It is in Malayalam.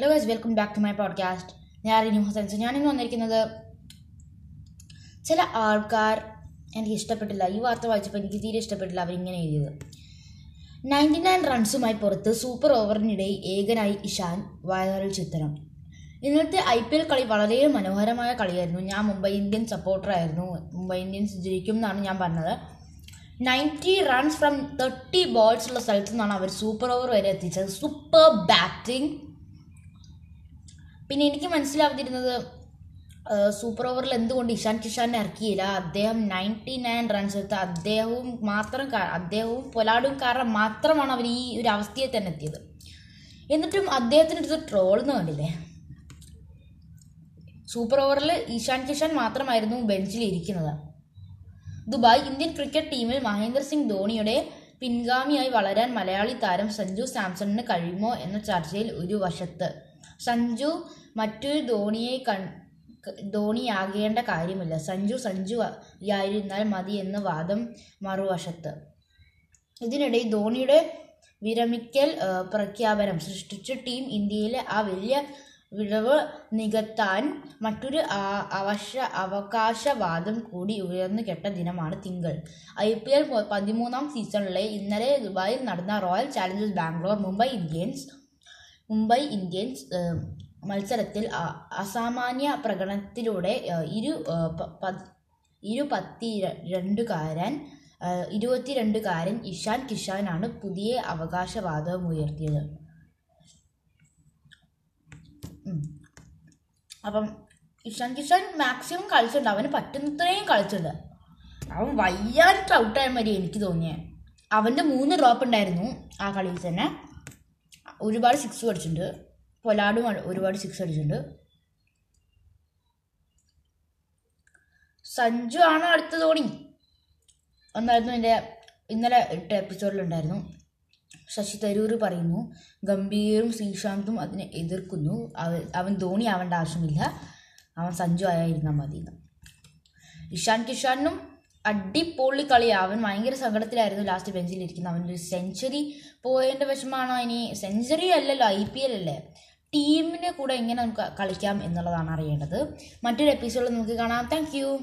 Hello guys welcome back to my podcast ഞാൻ റിനു ഹസൻസ് ഞാനിന്ന് വന്നിരിക്കുന്നത് ചില ആൾക്കാർ എനിക്ക് ഇഷ്ടപ്പെട്ടില്ല. ഈ വാർത്ത വായിച്ചപ്പോൾ എനിക്ക് തീരെ ഇഷ്ടപ്പെട്ടില്ല അവരിങ്ങനെ എഴുതിയത്. നയന്റി നയൻ റൺസുമായി പുറത്ത് സൂപ്പർ ഓവറിനിടെ ഏകനായി ഇഷാൻ വൈറൽ ചിത്രം. ഇന്നത്തെ ഐ പി എൽ കളി വളരെ മനോഹരമായ കളിയായിരുന്നു. ഞാൻ മുംബൈ ഇന്ത്യൻസ് സപ്പോർട്ടറായിരുന്നു മുംബൈ ഇന്ത്യൻസ് ജയിക്കും എന്നാണ് ഞാൻ പറഞ്ഞത്. Ninety runs from thirty balls ഉള്ള സ്ഥലത്തു നിന്നാണ് അവർ സൂപ്പർ ഓവർ വരെ എത്തിച്ചത്. സൂപ്പർ ബാറ്റിംഗ് പിന്നെ എനിക്ക് മനസ്സിലാവുന്നിരുന്നത് സൂപ്പർ ഓവറിൽ എന്തുകൊണ്ട് ഇഷാൻ കിഷാനെ ഇറക്കിയില്ല? അദ്ദേഹം നയന്റി നയൻ റൺസ് എടുത്ത അദ്ദേഹവും മാത്രം അദ്ദേഹവും പൊലാഡും കാരണം മാത്രമാണ് അവർ ഈ ഒരു അവസ്ഥയെ തന്നെ എത്തിയത്. എന്നിട്ടും അദ്ദേഹത്തിന് ട്രോൾ എന്ന് കണ്ടില്ലേ? സൂപ്പർ ഓവറിൽ ഇഷാൻ കിഷാൻ മാത്രമായിരുന്നു ബെഞ്ചിൽ ഇരിക്കുന്നത്. ദുബായ് ഇന്ത്യൻ ക്രിക്കറ്റ് ടീമിൽ മഹേന്ദ്ര സിംഗ് ധോണിയുടെ പിൻഗാമിയായി വളരാൻ മലയാളി താരം സഞ്ജു സാംസണിന് കഴിയുമോ എന്ന ചർച്ചയിൽ ഒരു വശത്ത്. സഞ്ജു മറ്റൊരു ധോണിയെ കൺ ധോണിയാകേണ്ട കാര്യമില്ല. സഞ്ജു സഞ്ജു ആയിരുന്നാൽ മതി എന്ന വാദം മറുവശത്ത്. ഇതിനിടെ ധോണിയുടെ വിരമിക്കൽ പ്രഖ്യാപനം സൃഷ്ടിച്ച ടീം ഇന്ത്യയിലെ ആ വലിയ വിടവ് നികത്താൻ മറ്റൊരു അവശ അവകാശവാദം കൂടി ഉയർന്നു കെട്ട ദിനമാണ് തിങ്കൾ. ഐ പി എൽ പതിമൂന്നാം സീസണിലെ ഇന്നലെ ദുബായിൽ നടന്ന Royal Challengers Bangalore Mumbai Indians Mumbai Indians മത്സരത്തിൽ അസാമാന്യ പ്രകടനത്തിലൂടെ ഇരു ഇരു പത്തി രണ്ടുകാരൻ ഏഹ്, ഇരുപത്തിരണ്ടുകാരൻ ഇഷാൻ കിഷാനാണ് പുതിയ അവകാശവാദം ഉയർത്തിയത്. അപ്പം ഇഷാൻ കിഷാൻ മാക്സിമം കളിച്ചിട്ടുണ്ട്. അവന് പറ്റുന്നത്രയും കളിച്ചിട്ടുണ്ട്. അവൻ വയ്യാതെ ഔട്ടായ മതി എനിക്ക് തോന്നിയേ. അവന്റെ മൂന്ന് ഡ്രോപ്പ് ഉണ്ടായിരുന്നു ആ കളിയിൽ തന്നെ. ഒരുപാട് സിക്സ് അടിച്ചിട്ടുണ്ട് പൊലാഡും ഒരുപാട് സിക്സ് അടിച്ചിട്ടുണ്ട് സഞ്ജു ആണ് അടുത്ത ധോണി. എന്നായിരുന്നു എന്റെ ഇന്നലെ ഇട്ട എപ്പിസോഡിലുണ്ടായിരുന്നു. ശശി തരൂർ പറയുന്നു ഗംഭീറും ശ്രീശാന്തും അതിനെ എതിർക്കുന്നു. അവൻ അവൻ ധോണി ആവേണ്ട ആവശ്യമില്ല. അവൻ സഞ്ജു ആയിരുന്നാൽ മതി ഇഷാൻ കിഷാനും അടിപൊളി കളി അവൻ ഭയങ്കര സങ്കടത്തിലായിരുന്നു ലാസ്റ്റ് ബെഞ്ചിൽ ഇരിക്കുന്നത് അവന്റെ ഒരു സെഞ്ചുറി പോയതിന്റെ വിഷമമാണോ ഇനി? സെഞ്ചുറി അല്ലല്ലോ ഐ പി എൽ അല്ലേ? ടീമിനെ കൂടെ എങ്ങനെ നമുക്ക് കളിക്കാം എന്നുള്ളതാണ് അറിയേണ്ടത്. മറ്റൊരു എപ്പിസോഡിൽ നമുക്ക് കാണാം. താങ്ക്